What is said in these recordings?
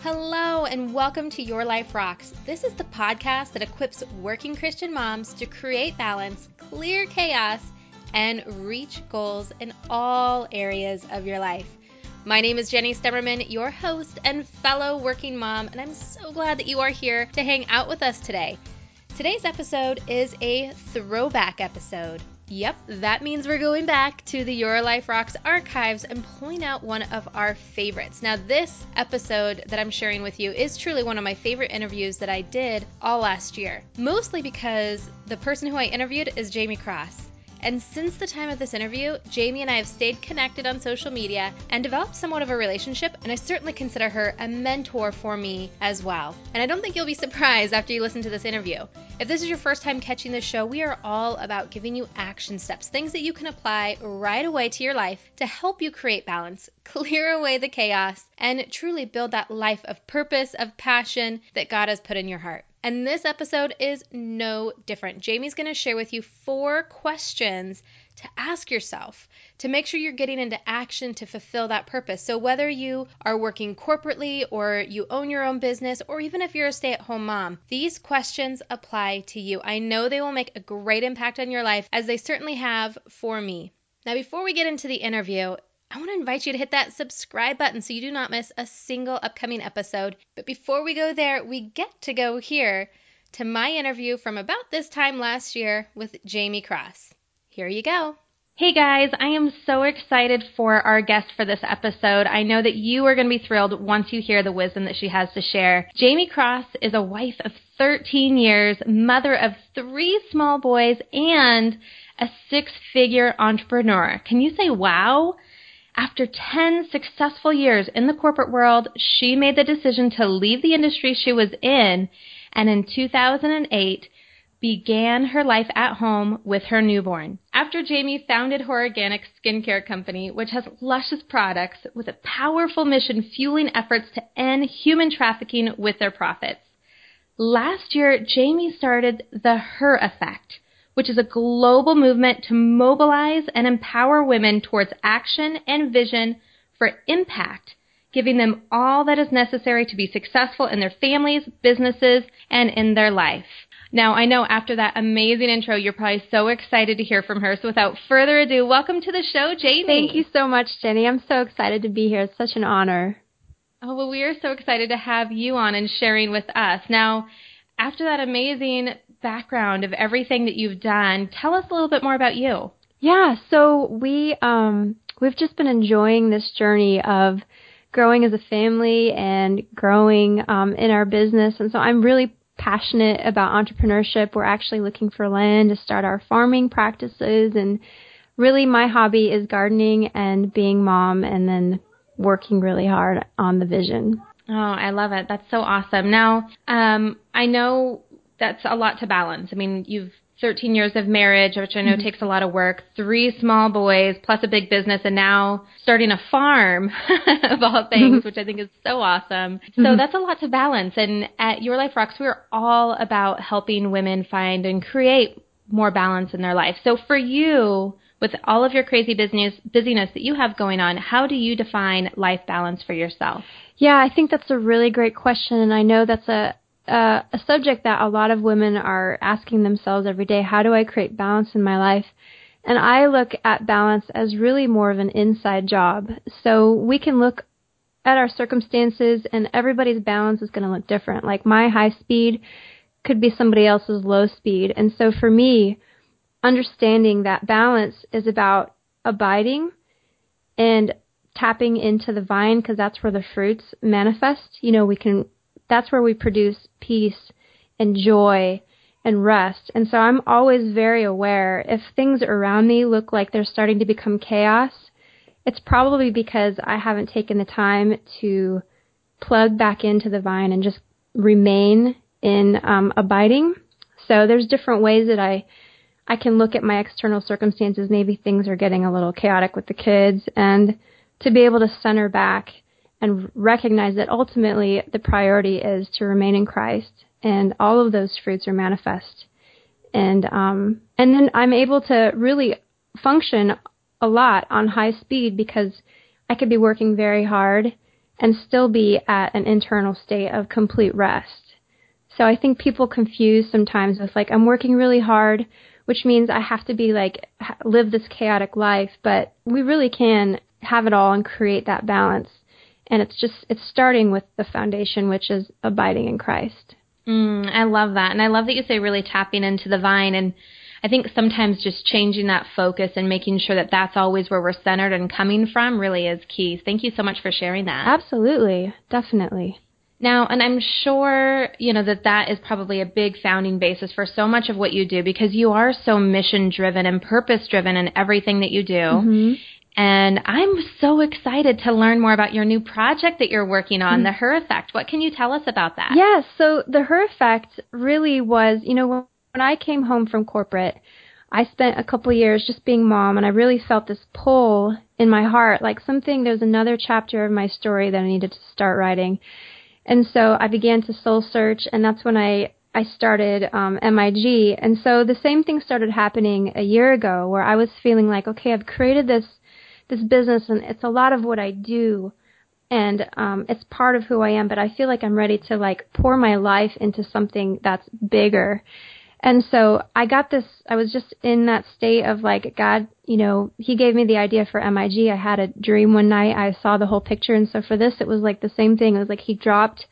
Hello, and welcome to Your Life Rocks. This is the podcast that equips working Christian moms to create balance, clear chaos, and reach goals in all areas of your life. My name is Jenny Stemmerman, your host and fellow working mom, and I'm so glad that you are here to hang out with us today. Today's episode is a throwback episode. Yep, that means we're going back to the Your Life Rocks archives and pulling out one of our favorites. Now, this episode that I'm sharing with you is truly one of my favorite interviews that I did all last year, mostly because the person who I interviewed is Jaime Kross. And since the time of this interview, Jaime and I have stayed connected on social media and developed somewhat of a relationship, and I certainly consider her a mentor for me as well. And I don't think you'll be surprised after you listen to this interview. If this is your first time catching the show, we are all about giving you action steps, things that you can apply right away to your life to help you create balance, clear away the chaos, and truly build that life of purpose, of passion that God has put in your heart. And this episode is no different. Jaime's going to share with you four questions to ask yourself to make sure you're getting into action to fulfill that purpose. So, whether you are working corporately or you own your own business, or even if you're a stay at home mom, these questions apply to you. I know they will make a great impact on your life, as they certainly have for me. Now, before we get into the interview, I want to invite you to hit that subscribe button so you do not miss a single upcoming episode. But before we go there, we get to go here to my interview from about this time last year with Jaime Kross. Here you go. Hey guys, I am so excited for our guest for this episode. I know that you are going to be thrilled once you hear the wisdom that she has to share. Jaime Kross is a wife of 13 years, mother of three small boys, and a six figure entrepreneur. Can you say wow? After 10 successful years in the corporate world, she made the decision to leave the industry she was in and in 2008 began her life at home with her newborn. After Jaime founded her organic skincare company, which has luscious products with a powerful mission fueling efforts to end human trafficking with their profits. Last year, Jaime started the Her Effect, which is a global movement to mobilize and empower women towards action and vision for impact, giving them all that is necessary to be successful in their families, businesses, and in their life. Now, I know after that amazing intro, you're probably so excited to hear from her. So, without further ado, welcome to the show, Jaime. Thank you so much, Jenny. I'm so excited to be here. It's such an honor. Oh, well, we are so excited to have you on and sharing with us. Now, after that amazing background of everything that you've done, tell us a little bit more about you. Yeah, so we um we've just been enjoying this journey of growing as a family and growing um, in our business, and so I'm really passionate about entrepreneurship. We're actually looking for land to start our farming practices and really my hobby is gardening and being mom and then working really hard on the vision. Oh, I love it. That's so awesome. Now, um, I know that's a lot to balance. I mean, you've 13 years of marriage, which I know mm-hmm. takes a lot of work, three small boys, plus a big business, and now starting a farm of all things, which I think is so awesome. So mm-hmm. that's a lot to balance. And at Your Life Rocks, we're all about helping women find and create more balance in their life. So for you, with all of your crazy business busyness that you have going on, how do you define life balance for yourself? Yeah, I think that's a really great question, and I know that's a uh, a subject that a lot of women are asking themselves every day. How do I create balance in my life? And I look at balance as really more of an inside job. So we can look at our circumstances, and everybody's balance is going to look different. Like my high speed could be somebody else's low speed. And so for me, understanding that balance is about abiding and tapping into the vine because that's where the fruits manifest. You know, we can that's where we produce peace and joy and rest. And so I'm always very aware if things around me look like they're starting to become chaos, it's probably because I haven't taken the time to plug back into the vine and just remain in um, abiding. So there's different ways that I I can look at my external circumstances. Maybe things are getting a little chaotic with the kids, and to be able to center back and recognize that ultimately the priority is to remain in Christ, and all of those fruits are manifest. And um, and then I'm able to really function a lot on high speed because I could be working very hard and still be at an internal state of complete rest. So I think people confuse sometimes with like, I'm working really hard, which means I have to be like, live this chaotic life, but we really can have it all and create that balance. And it's just, it's starting with the foundation, which is abiding in Christ. Mm, I love that. And I love that you say really tapping into the vine. And I think sometimes just changing that focus and making sure that that's always where we're centered and coming from really is key. Thank you so much for sharing that. Absolutely. Definitely. Now, and I'm sure, you know, that that is probably a big founding basis for so much of what you do because you are so mission driven and purpose driven in everything that you do. Mm-hmm. And I'm so excited to learn more about your new project that you're working on, mm-hmm. the Her Effect. What can you tell us about that? Yes. Yeah, so the Her Effect really was, you know, when I came home from corporate, I spent a couple years just being mom and I really felt this pull in my heart, like something, there's another chapter of my story that I needed to start writing. And so I began to soul search and that's when I I started um, MIG. And so the same thing started happening a year ago where I was feeling like, okay, I've created this this business and it's a lot of what I do and um it's part of who I am, but I feel like I'm ready to like pour my life into something that's bigger. And so I got this I was just in that state of like God, you know, he gave me the idea for MIG. I had a dream one night. I saw the whole picture and so for this it was like the same thing. It was like he dropped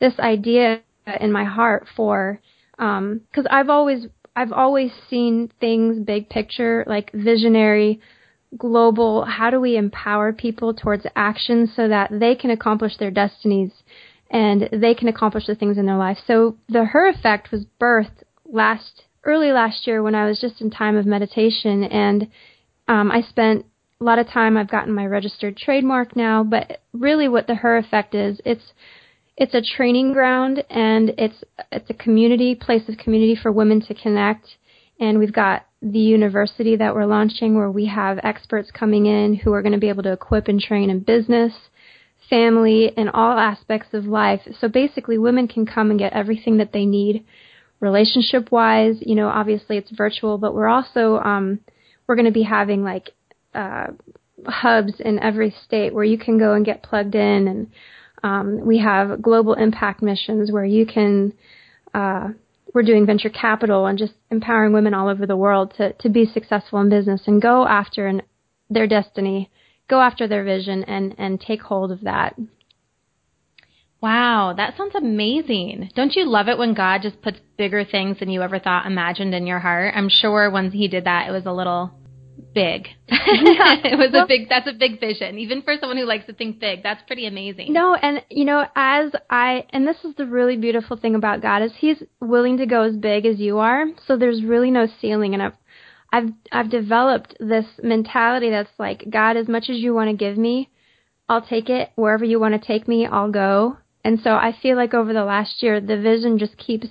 this idea in my heart for um cuz I've always I've always seen things big picture, like visionary global how do we empower people towards action so that they can accomplish their destinies and they can accomplish the things in their life. So the her effect was birthed last early last year when I was just in time of meditation and um, I spent a lot of time I've gotten my registered trademark now, but really what the her effect is, it's it's a training ground and it's it's a community place of community for women to connect and we've got the university that we're launching where we have experts coming in who are going to be able to equip and train in business, family, and all aspects of life. So basically, women can come and get everything that they need relationship wise. You know, obviously it's virtual, but we're also, um, we're going to be having like, uh, hubs in every state where you can go and get plugged in and, um, we have global impact missions where you can, uh, we're doing venture capital and just empowering women all over the world to, to be successful in business and go after an, their destiny, go after their vision and, and take hold of that. Wow, that sounds amazing. Don't you love it when God just puts bigger things than you ever thought imagined in your heart? I'm sure when he did that, it was a little big. it was well, a big that's a big vision. Even for someone who likes to think big, that's pretty amazing. No, and you know, as I and this is the really beautiful thing about God is he's willing to go as big as you are. So there's really no ceiling and I've I've I've developed this mentality that's like God as much as you want to give me, I'll take it. Wherever you want to take me, I'll go. And so I feel like over the last year the vision just keeps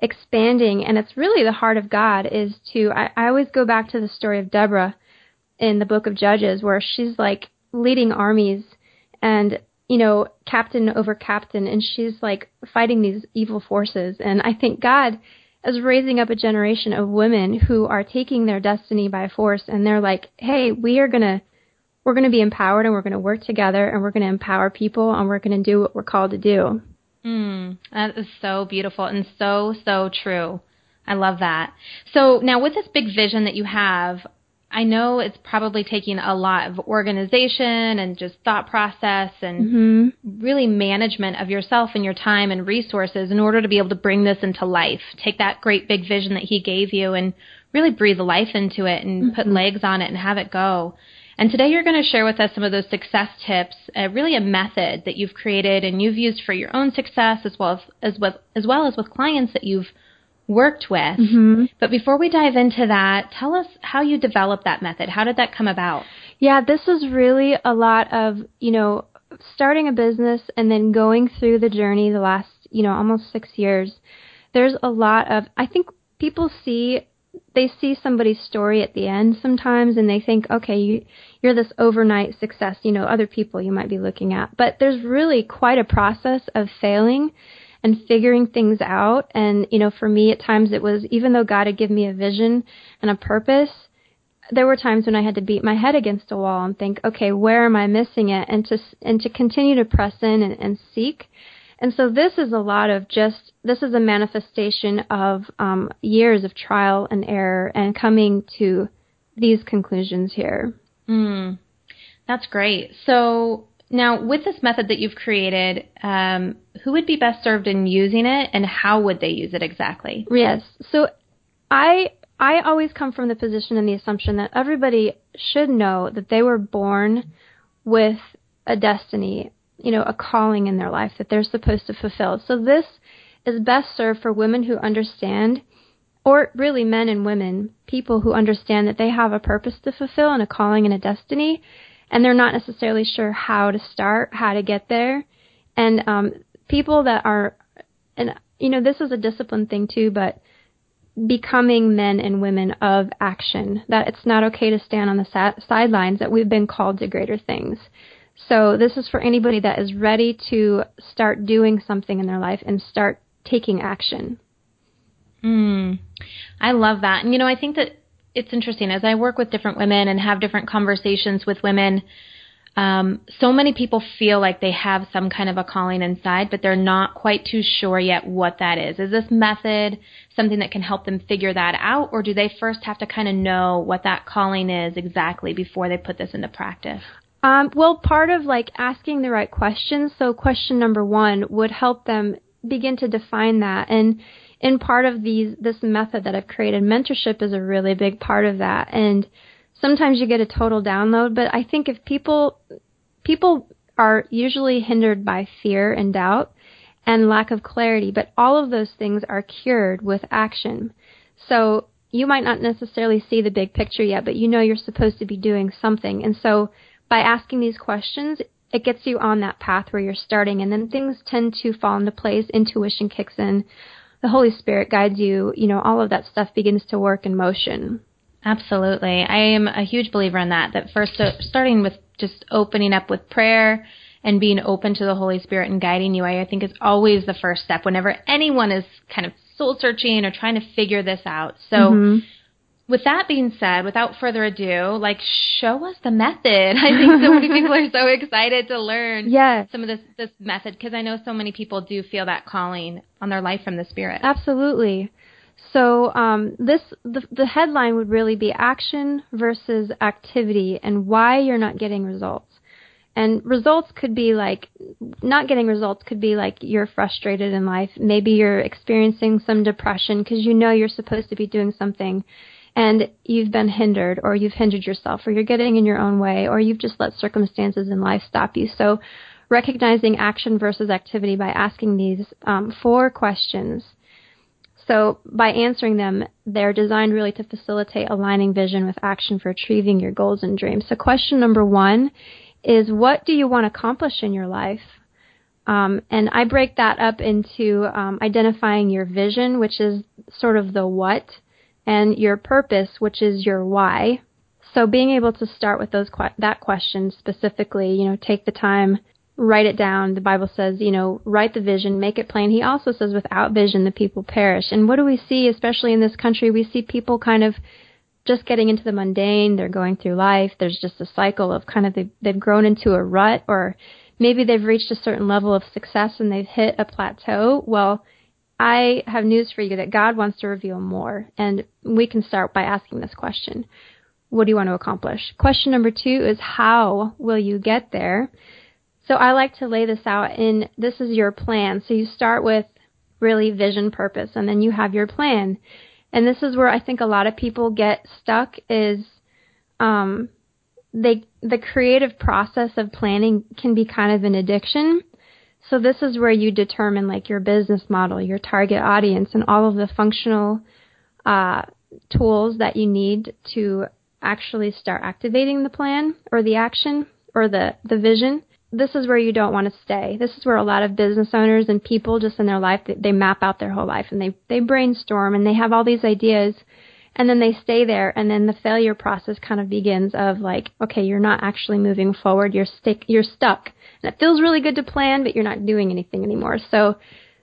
expanding and it's really the heart of God is to I, I always go back to the story of Deborah in the book of Judges where she's like leading armies and you know captain over captain and she's like fighting these evil forces and I think God is raising up a generation of women who are taking their destiny by force and they're like hey we are to we're going to be empowered and we're going to work together and we're going to empower people and we're going to do what we're called to do. Mm, that is so beautiful and so, so true. I love that. So now with this big vision that you have, I know it's probably taking a lot of organization and just thought process and mm-hmm. really management of yourself and your time and resources in order to be able to bring this into life. Take that great big vision that he gave you and really breathe life into it and mm-hmm. put legs on it and have it go. And today you're going to share with us some of those success tips, uh, really a method that you've created and you've used for your own success as well as, as, well, as, well as with clients that you've worked with. Mm-hmm. But before we dive into that, tell us how you developed that method. How did that come about? Yeah, this was really a lot of, you know, starting a business and then going through the journey the last, you know, almost six years. There's a lot of, I think people see they see somebody's story at the end sometimes and they think, okay, you, you're this overnight success, you know, other people you might be looking at. But there's really quite a process of failing and figuring things out. And, you know, for me at times it was, even though God had given me a vision and a purpose, there were times when I had to beat my head against a wall and think, okay, where am I missing it? And to, and to continue to press in and, and seek. And so this is a lot of just, this is a manifestation of um, years of trial and error and coming to these conclusions here. Mm, that's great. So now, with this method that you've created, um, who would be best served in using it, and how would they use it exactly? Yes. So, I I always come from the position and the assumption that everybody should know that they were born with a destiny, you know, a calling in their life that they're supposed to fulfill. So this is best served for women who understand or really men and women, people who understand that they have a purpose to fulfill and a calling and a destiny, and they're not necessarily sure how to start, how to get there. And um, people that are, and you know, this is a discipline thing too, but becoming men and women of action. That it's not okay to stand on the sidelines. That we've been called to greater things. So this is for anybody that is ready to start doing something in their life and start taking action. Mm, I love that. And you know, I think that it's interesting as I work with different women and have different conversations with women. Um, so many people feel like they have some kind of a calling inside, but they're not quite too sure yet what that is. Is this method something that can help them figure that out, or do they first have to kind of know what that calling is exactly before they put this into practice? Um, well, part of like asking the right questions. So, question number one would help them begin to define that and in part of these this method that I've created, mentorship is a really big part of that. And sometimes you get a total download, but I think if people people are usually hindered by fear and doubt and lack of clarity, but all of those things are cured with action. So you might not necessarily see the big picture yet, but you know you're supposed to be doing something. And so by asking these questions, it gets you on that path where you're starting and then things tend to fall into place. Intuition kicks in the Holy Spirit guides you, you know, all of that stuff begins to work in motion. Absolutely. I am a huge believer in that, that first, uh, starting with just opening up with prayer and being open to the Holy Spirit and guiding you, I, I think is always the first step whenever anyone is kind of soul searching or trying to figure this out. So, mm-hmm with that being said, without further ado, like show us the method. I think so many people are so excited to learn yes. some of this this method because I know so many people do feel that calling on their life from the spirit. Absolutely. So um, this the, the headline would really be action versus activity and why you're not getting results. And results could be like not getting results could be like you're frustrated in life. Maybe you're experiencing some depression because you know you're supposed to be doing something and you've been hindered or you've hindered yourself or you're getting in your own way or you've just let circumstances in life stop you. So recognizing action versus activity by asking these um, four questions. So by answering them, they're designed really to facilitate aligning vision with action for achieving your goals and dreams. So question number one is what do you want to accomplish in your life? Um, and I break that up into um, identifying your vision, which is sort of the what, and your purpose, which is your why. So being able to start with those that question specifically, you know, take the time, write it down. The Bible says, you know, write the vision, make it plain. He also says, without vision, the people perish. And what do we see, especially in this country? We see people kind of just getting into the mundane. They're going through life. There's just a cycle of kind of they've, they've grown into a rut, or maybe they've reached a certain level of success and they've hit a plateau. Well, I have news for you that God wants to reveal more. And we can start by asking this question What do you want to accomplish? Question number two is How will you get there? So I like to lay this out in this is your plan. So you start with really vision, purpose, and then you have your plan. And this is where I think a lot of people get stuck is um, they the creative process of planning can be kind of an addiction so this is where you determine like your business model, your target audience, and all of the functional uh, tools that you need to actually start activating the plan or the action or the, the vision. This is where you don't want to stay. This is where a lot of business owners and people just in their life they map out their whole life and they they brainstorm and they have all these ideas and then they stay there and then the failure process kind of begins of like okay you're not actually moving forward. You're stick you're stuck. And it feels really good to plan but you're not doing anything anymore. So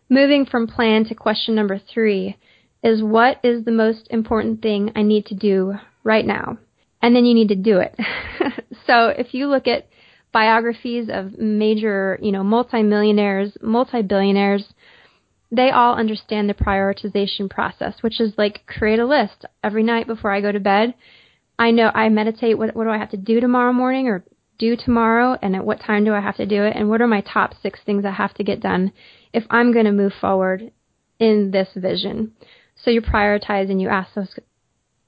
moving from plan to question number 3 is what is the most important thing I need to do right now? And then you need to do it. so if you look at biographies of major, you know, multimillionaires, multi-billionaires, they all understand the prioritization process, which is like create a list every night before I go to bed. I know I meditate what what do I have to do tomorrow morning or do tomorrow and at what time do I have to do it and what are my top 6 things I have to get done if I'm going to move forward in this vision. So you prioritize and you ask those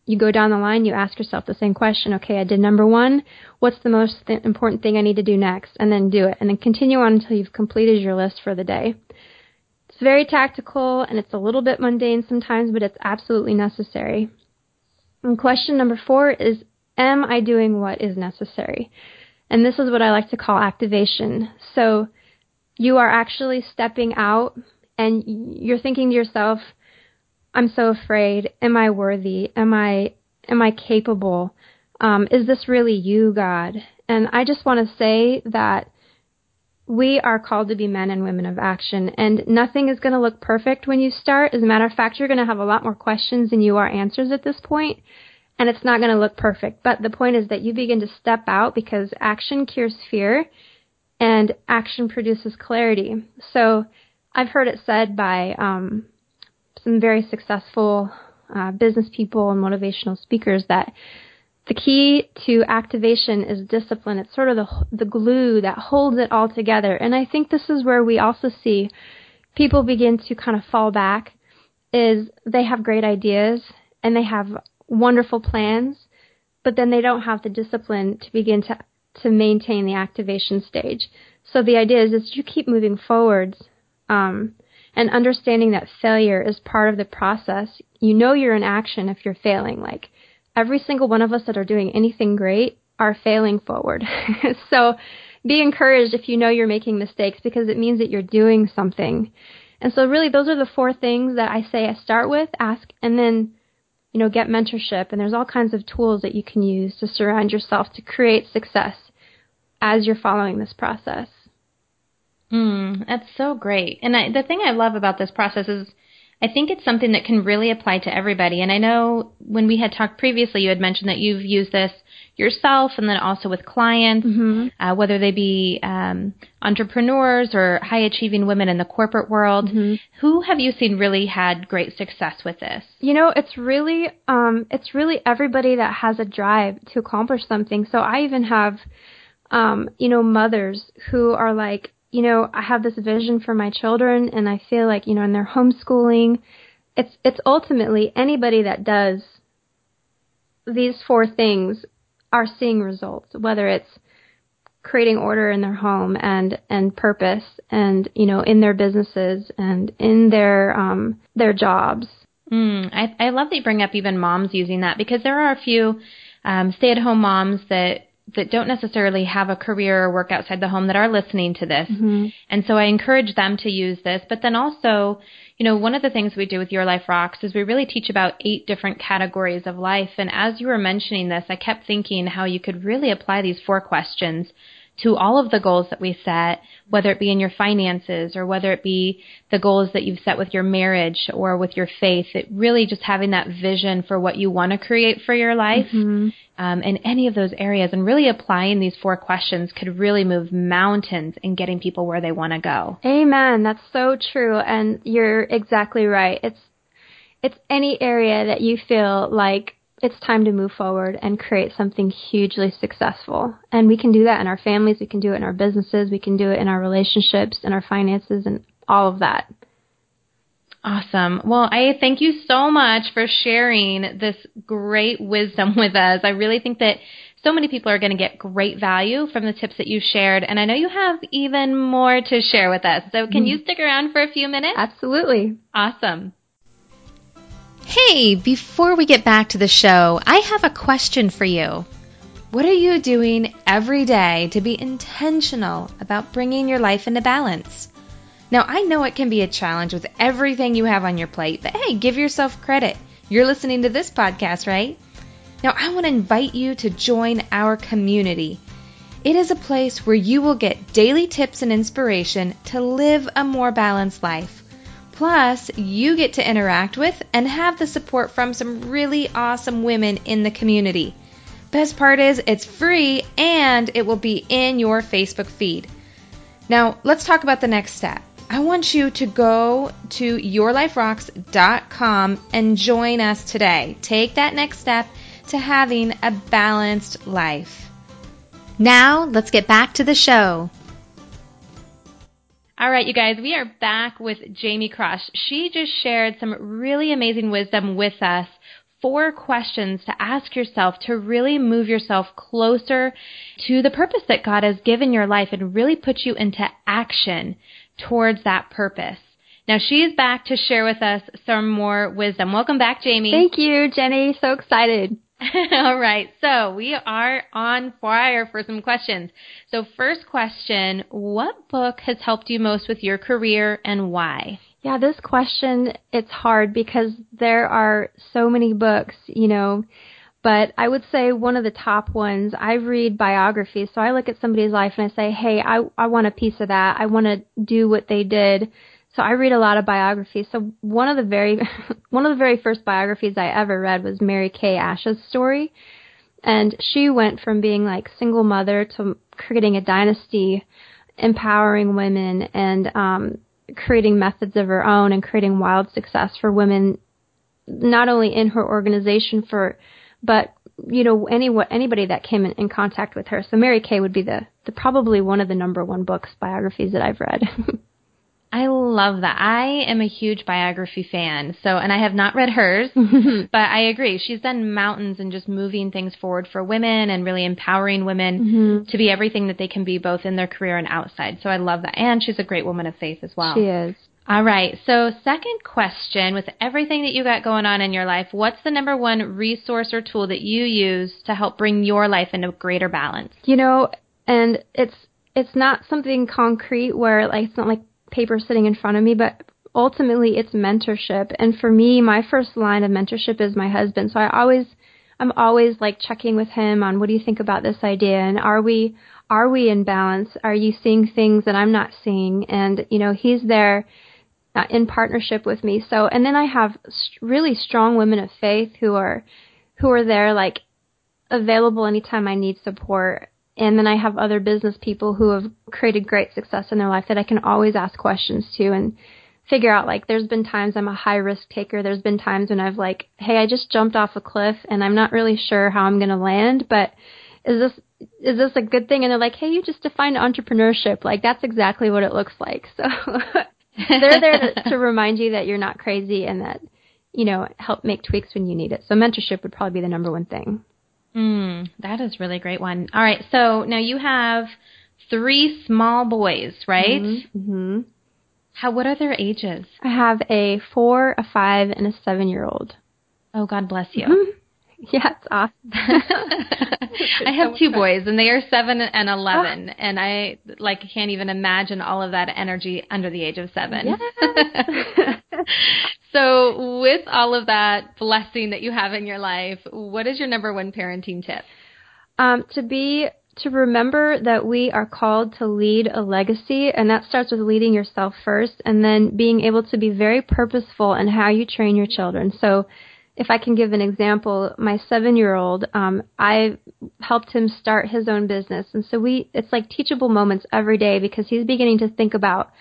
you go down the line, you ask yourself the same question. Okay, I did number one. What's the most th- important thing I need to do next? And then do it. And then continue on until you've completed your list for the day. It's very tactical and it's a little bit mundane sometimes, but it's absolutely necessary. And question number four is, am I doing what is necessary? And this is what I like to call activation. So you are actually stepping out and you're thinking to yourself, I'm so afraid. Am I worthy? Am I am I capable? Um, is this really you, God? And I just want to say that we are called to be men and women of action, and nothing is going to look perfect when you start. As a matter of fact, you're going to have a lot more questions than you are answers at this point, and it's not going to look perfect. But the point is that you begin to step out because action cures fear, and action produces clarity. So I've heard it said by um, some very successful uh, business people and motivational speakers that the key to activation is discipline. It's sort of the the glue that holds it all together. And I think this is where we also see people begin to kind of fall back is they have great ideas and they have wonderful plans, but then they don't have the discipline to begin to to maintain the activation stage. So the idea is, is you keep moving forwards. Um, and understanding that failure is part of the process. You know you're in action if you're failing. Like every single one of us that are doing anything great are failing forward. so be encouraged if you know you're making mistakes because it means that you're doing something. And so really those are the four things that I say I start with, ask, and then, you know, get mentorship. And there's all kinds of tools that you can use to surround yourself to create success as you're following this process. Mm, that's so great. And I, the thing I love about this process is I think it's something that can really apply to everybody. And I know when we had talked previously, you had mentioned that you've used this yourself and then also with clients, mm-hmm. uh, whether they be um, entrepreneurs or high achieving women in the corporate world. Mm-hmm. Who have you seen really had great success with this? You know, it's really um, it's really everybody that has a drive to accomplish something. So I even have um, you know mothers who are like you know, I have this vision for my children and I feel like, you know, in their homeschooling, it's it's ultimately anybody that does these four things are seeing results, whether it's creating order in their home and and purpose and you know in their businesses and in their um their jobs. Mm, I I love that you bring up even moms using that because there are a few um, stay-at-home moms that that don't necessarily have a career or work outside the home that are listening to this. Mm-hmm. And so I encourage them to use this. But then also, you know, one of the things we do with Your Life Rocks is we really teach about eight different categories of life. And as you were mentioning this, I kept thinking how you could really apply these four questions to all of the goals that we set, whether it be in your finances or whether it be the goals that you've set with your marriage or with your faith. It really just having that vision for what you want to create for your life mm-hmm. Um, in any of those areas and really applying these four questions could really move mountains in getting people where they want to go. Amen. That's so true. And you're exactly right. It's, it's any area that you feel like it's time to move forward and create something hugely successful. And we can do that in our families, we can do it in our businesses, we can do it in our relationships, in our finances, and all of that. Awesome. Well, I thank you so much for sharing this great wisdom with us. I really think that so many people are going to get great value from the tips that you shared. And I know you have even more to share with us. So can mm-hmm. you stick around for a few minutes? Absolutely. Awesome. Hey, before we get back to the show, I have a question for you. What are you doing every day to be intentional about bringing your life into balance? Now, I know it can be a challenge with everything you have on your plate, but hey, give yourself credit. You're listening to this podcast, right? Now, I want to invite you to join our community. It is a place where you will get daily tips and inspiration to live a more balanced life. Plus, you get to interact with and have the support from some really awesome women in the community. Best part is it's free and it will be in your Facebook feed. Now, let's talk about the next step. I want you to go to yourliferocks.com and join us today. Take that next step to having a balanced life. Now, let's get back to the show. All right, you guys, we are back with Jaime Kross. She just shared some really amazing wisdom with us. Four questions to ask yourself to really move yourself closer to the purpose that God has given your life and really put you into action towards that purpose. Now she's back to share with us some more wisdom. Welcome back, Jaime. Thank you, Jenny. So excited. All right. So we are on fire for some questions. So first question, what book has helped you most with your career and why? Yeah, this question, it's hard because there are so many books, you know, but I would say one of the top ones, I read biographies. So I look at somebody's life and I say, hey, I, I want a piece of that. I want to do what they did. So I read a lot of biographies. So one of the very, one of the very first biographies I ever read was Mary Kay Ash's story. And she went from being like single mother to creating a dynasty, empowering women and, um, creating methods of her own and creating wild success for women, not only in her organization for, but you know any anybody that came in, in contact with her. So Mary Kay would be the, the probably one of the number one books biographies that I've read. I love that. I am a huge biography fan. So, and I have not read hers, but I agree. She's done mountains and just moving things forward for women and really empowering women mm-hmm. to be everything that they can be both in their career and outside. So I love that. And she's a great woman of faith as well. She is. All right. So, second question with everything that you got going on in your life, what's the number one resource or tool that you use to help bring your life into greater balance? You know, and it's it's not something concrete where like it's not like paper sitting in front of me, but ultimately it's mentorship. And for me, my first line of mentorship is my husband. So I always I'm always like checking with him on what do you think about this idea and are we are we in balance? Are you seeing things that I'm not seeing? And you know, he's there uh, in partnership with me. So, and then I have really strong women of faith who are who are there like available anytime I need support. And then I have other business people who have created great success in their life that I can always ask questions to and figure out like there's been times I'm a high risk taker. There's been times when I've like, hey, I just jumped off a cliff and I'm not really sure how I'm going to land, but is this is this a good thing? And they're like, hey, you just defined entrepreneurship. Like that's exactly what it looks like. So they're there to, to remind you that you're not crazy and that you know help make tweaks when you need it. So mentorship would probably be the number one thing. Mm, that is really great one. All right, so now you have three small boys, right? Mm-hmm. mm-hmm. How? What are their ages? I have a four, a five, and a seven-year-old. Oh, God bless you. Mm-hmm. Yeah, it's awesome. I have two boys, and they are seven and eleven, oh. and I like can't even imagine all of that energy under the age of seven. Yes. so, with all of that blessing that you have in your life, what is your number one parenting tip? Um, to be to remember that we are called to lead a legacy, and that starts with leading yourself first, and then being able to be very purposeful in how you train your children. So if I can give an example, my seven year old, um, I helped him start his own business. And so we, it's like teachable moments every day because he's beginning to think about,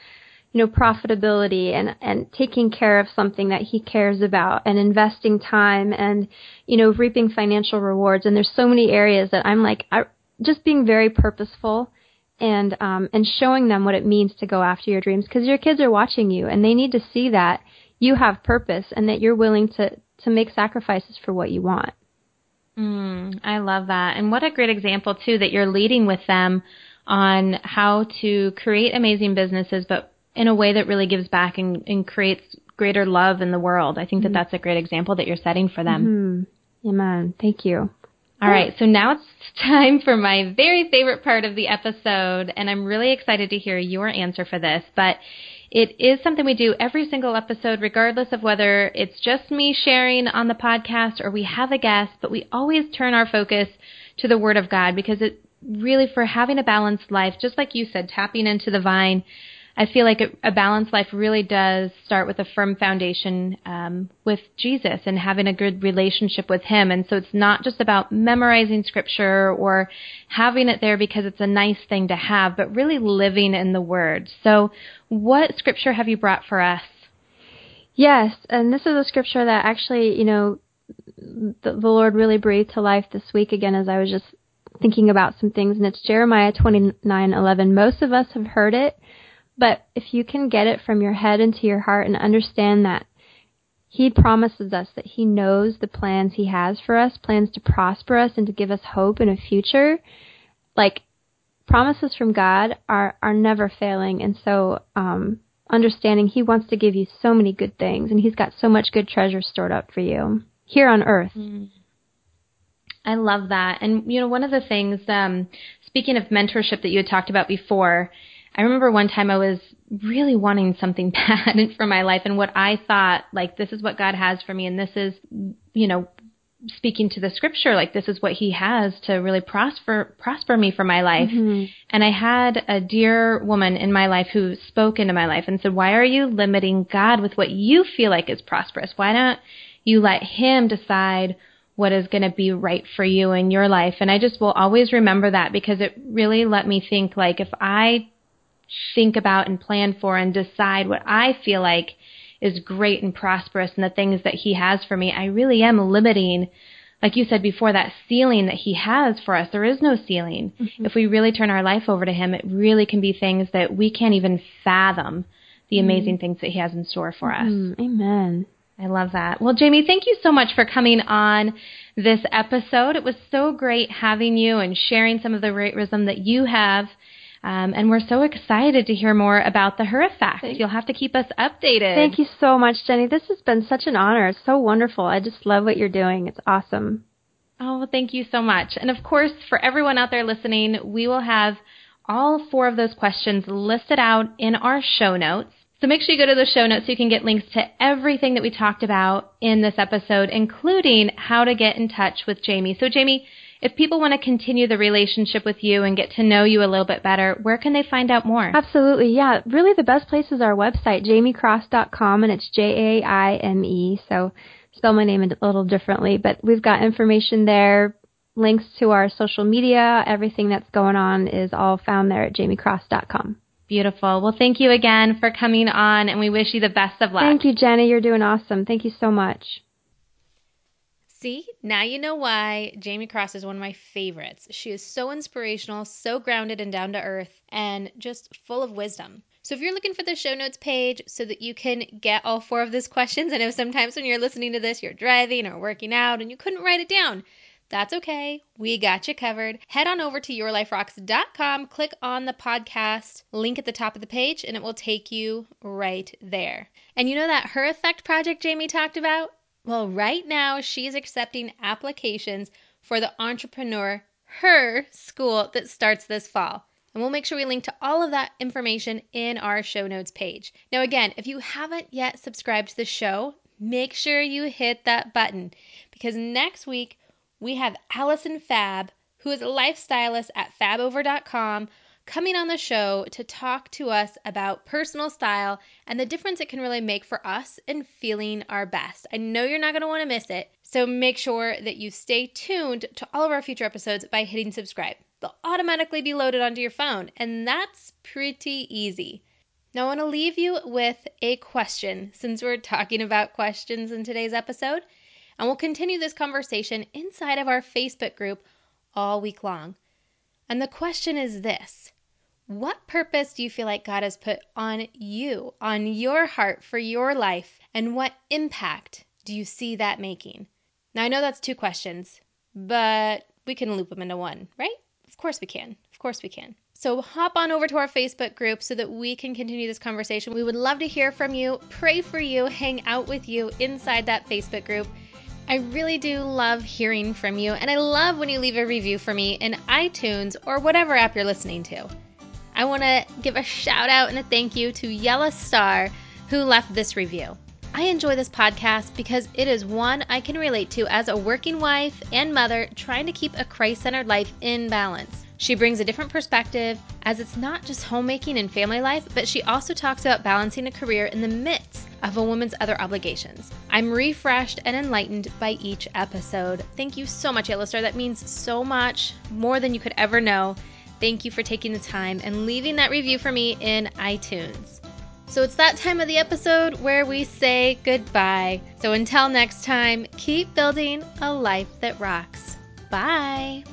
you know, profitability and, and taking care of something that he cares about and investing time and, you know, reaping financial rewards. And there's so many areas that I'm like, I, just being very purposeful and, um, and showing them what it means to go after your dreams because your kids are watching you and they need to see that you have purpose and that you're willing to, to make sacrifices for what you want. Mm, I love that. And what a great example, too, that you're leading with them on how to create amazing businesses, but in a way that really gives back and, and creates greater love in the world. I think that mm-hmm. that's a great example that you're setting for them. Mm-hmm. Amen. Thank you. All right, so now it's time for my very favorite part of the episode, and I'm really excited to hear your answer for this. But it is something we do every single episode, regardless of whether it's just me sharing on the podcast or we have a guest, but we always turn our focus to the Word of God because it really, for having a balanced life, just like you said, tapping into the vine, I feel like a, a balanced life really does start with a firm foundation um, with Jesus and having a good relationship with Him. And so it's not just about memorizing scripture or having it there because it's a nice thing to have, but really living in the Word. So, what scripture have you brought for us? Yes, and this is a scripture that actually, you know, the, the Lord really breathed to life this week again as I was just thinking about some things, and it's Jeremiah twenty nine eleven. Most of us have heard it but if you can get it from your head into your heart and understand that He promises us that He knows the plans He has for us, plans to prosper us and to give us hope in a future, like promises from God are, are never failing. And so, um, understanding He wants to give you so many good things and He's got so much good treasure stored up for you here on earth. Mm. I love that. And, you know, one of the things, um, speaking of mentorship that you had talked about before, I remember one time I was really wanting something bad for my life and what I thought like this is what God has for me and this is you know speaking to the scripture like this is what he has to really prosper prosper me for my life. Mm-hmm. and i had a dear woman in my life who spoke into my life and said why are you limiting god with what you feel like is prosperous? Why don't you let him decide what is going to be right for you in your life? And i just will always remember that because it really let me think like if i think about and plan for and decide what I feel like is great and prosperous and the things that He has for me, I really am limiting, like you said before, that ceiling that He has for us. There is no ceiling. Mm-hmm. If we really turn our life over to Him, it really can be things that we can't even fathom the mm-hmm. amazing things that He has in store for us. Mm-hmm. Amen. I love that. Well, Jaime, thank you so much for coming on this episode. It was so great having you and sharing some of the great wisdom that you have um, and we're so excited to hear more about the Her Effect. You'll have to keep us updated. Thank you so much, Jenny. This has been such an honor. It's so wonderful. I just love what you're doing. It's awesome. Oh, well, thank you so much. And of course, for everyone out there listening, we will have all four of those questions listed out in our show notes. So make sure you go to the show notes so you can get links to everything that we talked about in this episode, including how to get in touch with Jaime. So, Jaime, if people want to continue the relationship with you and get to know you a little bit better, where can they find out more? Absolutely. Yeah. Really, the best place is our website, jaimekross.com, and it's J A I M E. So spell my name a little differently, but we've got information there, links to our social media, everything that's going on is all found there at jaimekross.com. Beautiful. Well, thank you again for coming on, and we wish you the best of luck. Thank you, Jenny. You're doing awesome. Thank you so much. See, now you know why Jaime Kross is one of my favorites. She is so inspirational, so grounded and down to earth, and just full of wisdom. So if you're looking for the show notes page so that you can get all four of those questions, I know sometimes when you're listening to this, you're driving or working out and you couldn't write it down. That's okay. We got you covered. Head on over to yourliferocks.com, click on the podcast link at the top of the page, and it will take you right there. And you know that Her Effect project Jaime talked about? Well, right now she's accepting applications for the Entrepreneur Her School that starts this fall. And we'll make sure we link to all of that information in our show notes page. Now, again, if you haven't yet subscribed to the show, make sure you hit that button because next week we have Allison Fab, who is a lifestylist at fabover.com, coming on the show to talk to us about personal style and the difference it can really make for us in feeling our best. I know you're not going to want to miss it, so make sure that you stay tuned to all of our future episodes by hitting subscribe. They'll automatically be loaded onto your phone, and that's pretty easy. Now, I want to leave you with a question since we're talking about questions in today's episode, and we'll continue this conversation inside of our Facebook group all week long. And the question is this what purpose do you feel like God has put on you, on your heart for your life, and what impact do you see that making? Now, I know that's two questions, but we can loop them into one, right? Of course we can. Of course we can. So hop on over to our Facebook group so that we can continue this conversation. We would love to hear from you, pray for you, hang out with you inside that Facebook group. I really do love hearing from you, and I love when you leave a review for me in iTunes or whatever app you're listening to. I want to give a shout out and a thank you to Yella Star who left this review. I enjoy this podcast because it is one I can relate to as a working wife and mother trying to keep a Christ centered life in balance. She brings a different perspective as it's not just homemaking and family life, but she also talks about balancing a career in the midst of a woman's other obligations. I'm refreshed and enlightened by each episode. Thank you so much, Illustrator. That means so much, more than you could ever know. Thank you for taking the time and leaving that review for me in iTunes. So it's that time of the episode where we say goodbye. So until next time, keep building a life that rocks. Bye.